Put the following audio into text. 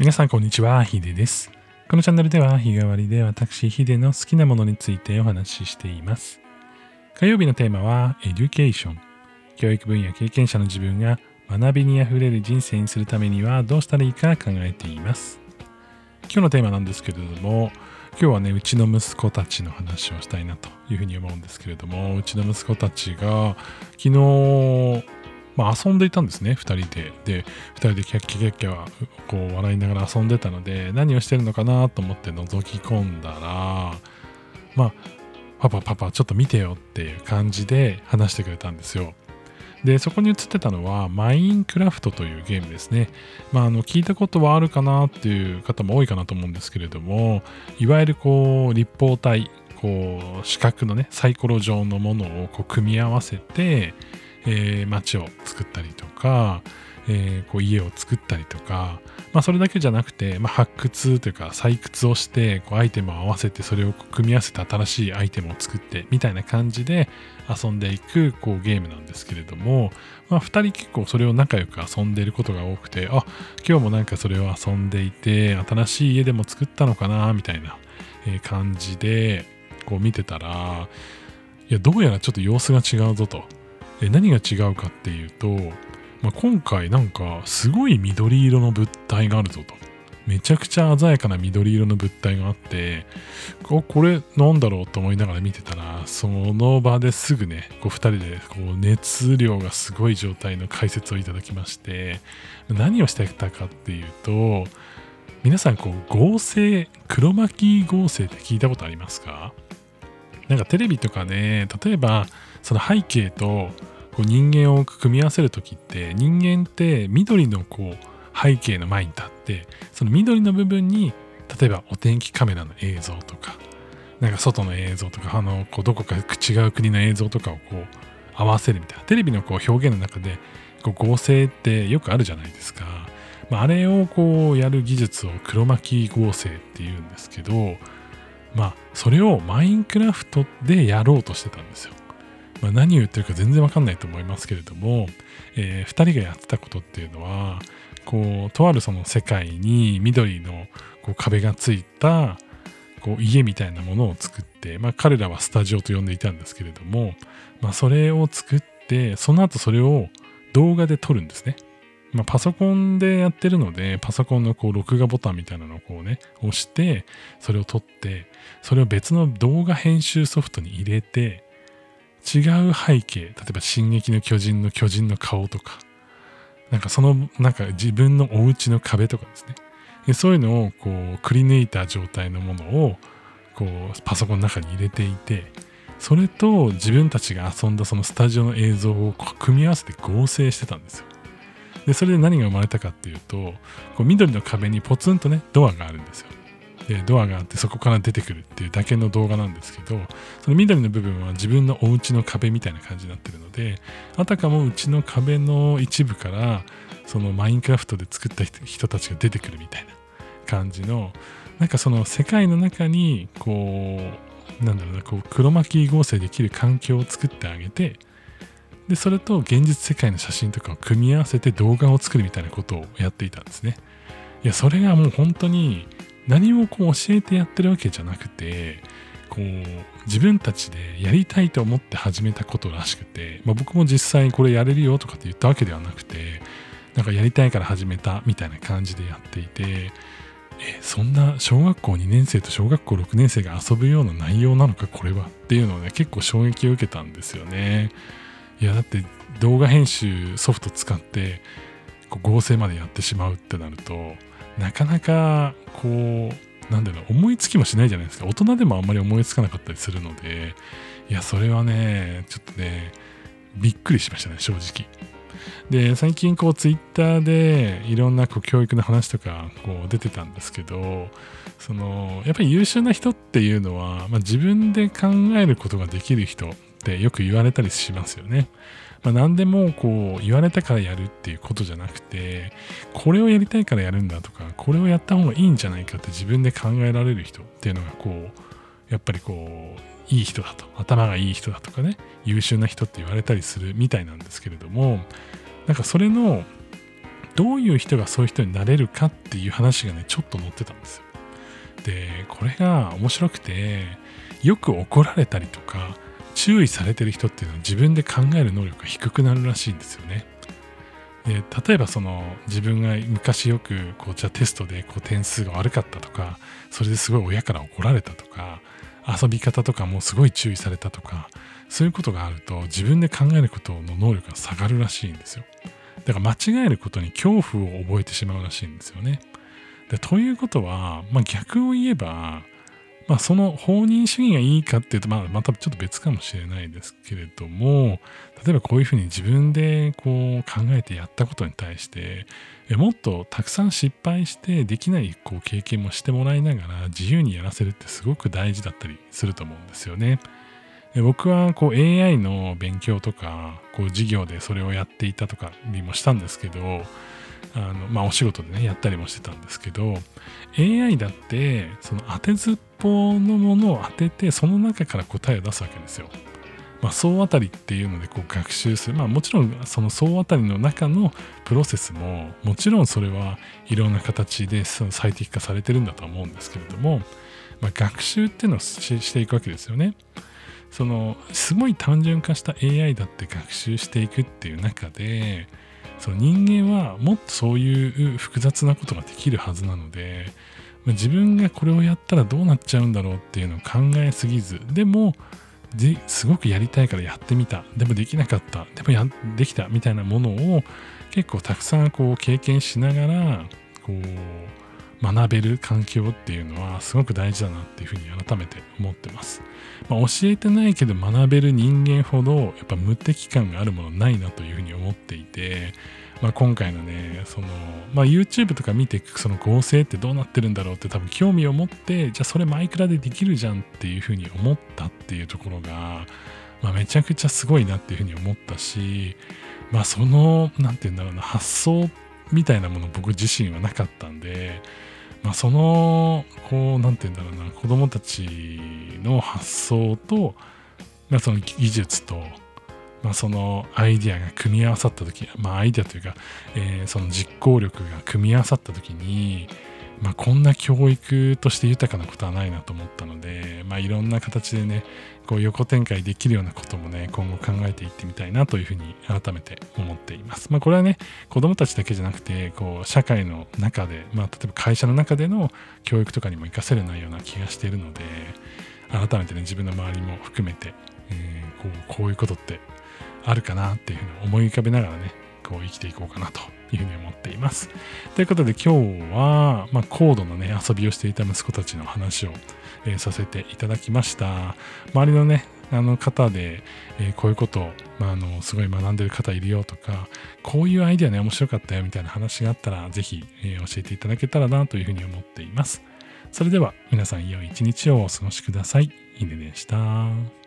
皆さんこんにちは、ヒデです。このチャンネルでは日替わりで私ヒデの好きなものについてお話ししています。火曜日のテーマはエデュケーション。教育分野経験者の自分が学びにあふれる人生にするためにはどうしたらいいか考えています。今日のテーマなんですけれども、今日はね、うちの息子たちの話をしたいなというふうに思うんですけれども、うちの息子たちが昨日、まあ、遊んでいたんですね、2人で。で、2人でキャッキャキャッキャこう笑いながら遊んでたので、何をしてるのかなと思って覗き込んだら、まあ、パパパパちょっと見てよっていう感じで話してくれたんですよ。で、そこに映ってたのは、マインクラフトというゲームですね。まあ、あの、聞いたことはあるかなっていう方も多いかなと思うんですけれども、いわゆるこう、立方体、こう、四角のね、サイコロ状のものをこう組み合わせて、えー街を作ったりとか、えーこう家を作ったりとか、まあ、それだけじゃなくて、まあ、発掘というか採掘をしてこうアイテムを合わせてそれを組み合わせて新しいアイテムを作ってみたいな感じで遊んでいくこうゲームなんですけれども、まあ、2人結構それを仲良く遊んでいることが多くてあ今日もなんかそれを遊んでいて新しい家でも作ったのかなみたいな感じでこう見てたらいやどうやらちょっと様子が違うぞと。で何が違うかっていうと、まあ、今回なんかすごい緑色の物体があるぞと。めちゃくちゃ鮮やかな緑色の物体があって、これなんだろうと思いながら見てたら、その場ですぐね、こう2人でこう熱量がすごい状態の解説をいただきまして、何をしてたかっていうと、皆さんこう合成、黒巻き合成って聞いたことありますか？なんかテレビとかで、例えばその背景とこう人間を組み合わせる時って人間って緑のこう背景の前に立ってその緑の部分に例えばお天気カメラの映像とかなんか外の映像とかあのこうどこか違う国の映像とかをこう合わせるみたいなテレビのこう表現の中でこう合成ってよくあるじゃないですか、まあ、あれをこうやる技術を黒巻き合成っていうんですけどまあそれをマインクラフトでやろうとしてたんですよまあ、何を言ってるか全然わかんないと思いますけれども、え2人がやってたことっていうのはこうとあるその世界に緑のこう壁がついたこう家みたいなものを作って、まあ、彼らはスタジオと呼んでいたんですけれども、まあ、それを作ってその後それを動画で撮るんですね。まあ、パソコンでやってるのでパソコンのこう録画ボタンみたいなのをこうね押してそれを撮ってそれを別の動画編集ソフトに入れて違う背景例えば「進撃の巨人」の巨人の顔とかなんかそのなんか自分のお家の壁とかですね。でそういうのをこうくり抜いた状態のものをこうパソコンの中に入れていてそれと自分たちが遊んだそのスタジオの映像を組み合わせて合成してたんですよ。でそれで何が生まれたかっていうとこう緑の壁にポツンとねドアがあるんですよ。でドアがあってそこから出てくるっていうだけの動画なんですけどその緑の部分は自分のお家の壁みたいな感じになってるのであたかもうちの壁の一部からそのマインクラフトで作った人たちが出てくるみたいな感じのなんかその世界の中にこうなんだろうなこう黒巻き合成できる環境を作ってあげてでそれと現実世界の写真とかを組み合わせて動画を作るみたいなことをやっていたんですね。いやそれがもう本当に何もこう教えてやってるわけじゃなくてこう自分たちでやりたいと思って始めたことらしくて、まあ、僕も実際にこれやれるよとかって言ったわけではなくてなんかやりたいから始めたみたいな感じでやっていてえそんな小学校2年生と小学校6年生が遊ぶような内容なのかこれはっていうのをね結構衝撃を受けたんですよね。いやだって動画編集ソフト使ってこう合成までやってしまうってなるとなかなかこうなんだろう思いつきもしないじゃないですか。大人でもあんまり思いつかなかったりするのでいやそれはねちょっとねびっくりしましたね正直。で最近こうツイッターでいろんなこう教育の話とかこう出てたんですけどそのやっぱり優秀な人っていうのは、まあ、自分で考えることができる人ってよく言われたりしますよね。まあ、何でもこう言われたからやるっていうことじゃなくてこれをやりたいからやるんだとかこれをやった方がいいんじゃないかって自分で考えられる人っていうのがこうやっぱりこういい人だと頭がいい人だとかね優秀な人って言われたりするみたいなんですけれどもなんかそれのどういう人がそういう人になれるかっていう話がね、ちょっと載ってたんですよ。で、これが面白くて、よく怒られたりとか、注意されてる人っていうのは自分で考える能力が低くなるらしいんですよね。で例えばその自分が昔よくこうじゃテストでこう点数が悪かったとかそれですごい親から怒られたとか遊び方とかもすごい注意されたとかそういうことがあると自分で考えることの能力が下がるらしいんですよだから間違えることに恐怖を覚えてしまうらしいんですよねでということは、まあ、逆を言えばまあ、その放任主義がいいかっていうと、まあ、またちょっと別かもしれないですけれども、例えばこういうふうに自分でこう考えてやったことに対して、もっとたくさん失敗してできないこう経験もしてもらいながら自由にやらせるってすごく大事だったりすると思うんですよね。僕はこう AI の勉強とかこう授業でそれをやっていたとかにもしたんですけどあのまあお仕事でねやったりもしてたんですけど AI だってその当てずっぽのものを当ててその中から答えを出すわけですよ。まあ、総当たりっていうのでこう学習する。まあもちろんその総当たりの中のプロセスももちろんそれはいろんな形で最適化されてるんだとは思うんですけれども、まあ、学習っていうのをしていくわけですよね。そのすごい単純化した AI だって学習していくっていう中でその人間はもっとそういう複雑なことができるはずなので自分がこれをやったらどうなっちゃうんだろうっていうのを考えすぎずでもすごくやりたいからやってみた。でもできなかった。でもやできたみたいなものを結構たくさんこう経験しながらこう学べる環境っていうのはすごく大事だなっていうふうに改めて思ってます。まあ、教えてないけど学べる人間ほどやっぱ無敵感があるものないなというふうに思っていて、まあ、今回のねその、まあ、YouTube とか見てその合成ってどうなってるんだろうって多分興味を持ってじゃあそれマイクラでできるじゃんっていうふうに思ったっていうところが、まあ、めちゃくちゃすごいなっていうふうに思ったしまあその何て言うんだろうな発想ってみたいなもの僕自身はなかったんでまあ、そのこう何て言うんだろうな子供たちの発想と、まあ、その技術と、まあ、そのアイディアが組み合わさった時まあアイディアというか、えー、その実行力が組み合わさった時にまあ、こんな教育として豊かなことはないなと思ったので、まあ、いろんな形でねこう横展開できるようなこともね今後考えていってみたいなというふうに改めて思っています。まあ、これはね子どもたちだけじゃなくてこう社会の中で、まあ、例えば会社の中での教育とかにも活かせる内容な気がしているので改めてね自分の周りも含めて、えー、こうこういうことってあるかなっていうふうに思い浮かべながらねこう生きていこうかなというふうに思っています。ということで今日は、まあ、高度のね、遊びをしていた息子たちの話を、えー、させていただきました。周りのね、あの方で、えー、こういうことを、まあ、あのすごい学んでる方いるよとか、こういうアイデアね、面白かったよみたいな話があったら、ぜひ、えー、教えていただけたらなというふうに思っています。それでは皆さん良い一日をお過ごしください。ひででした。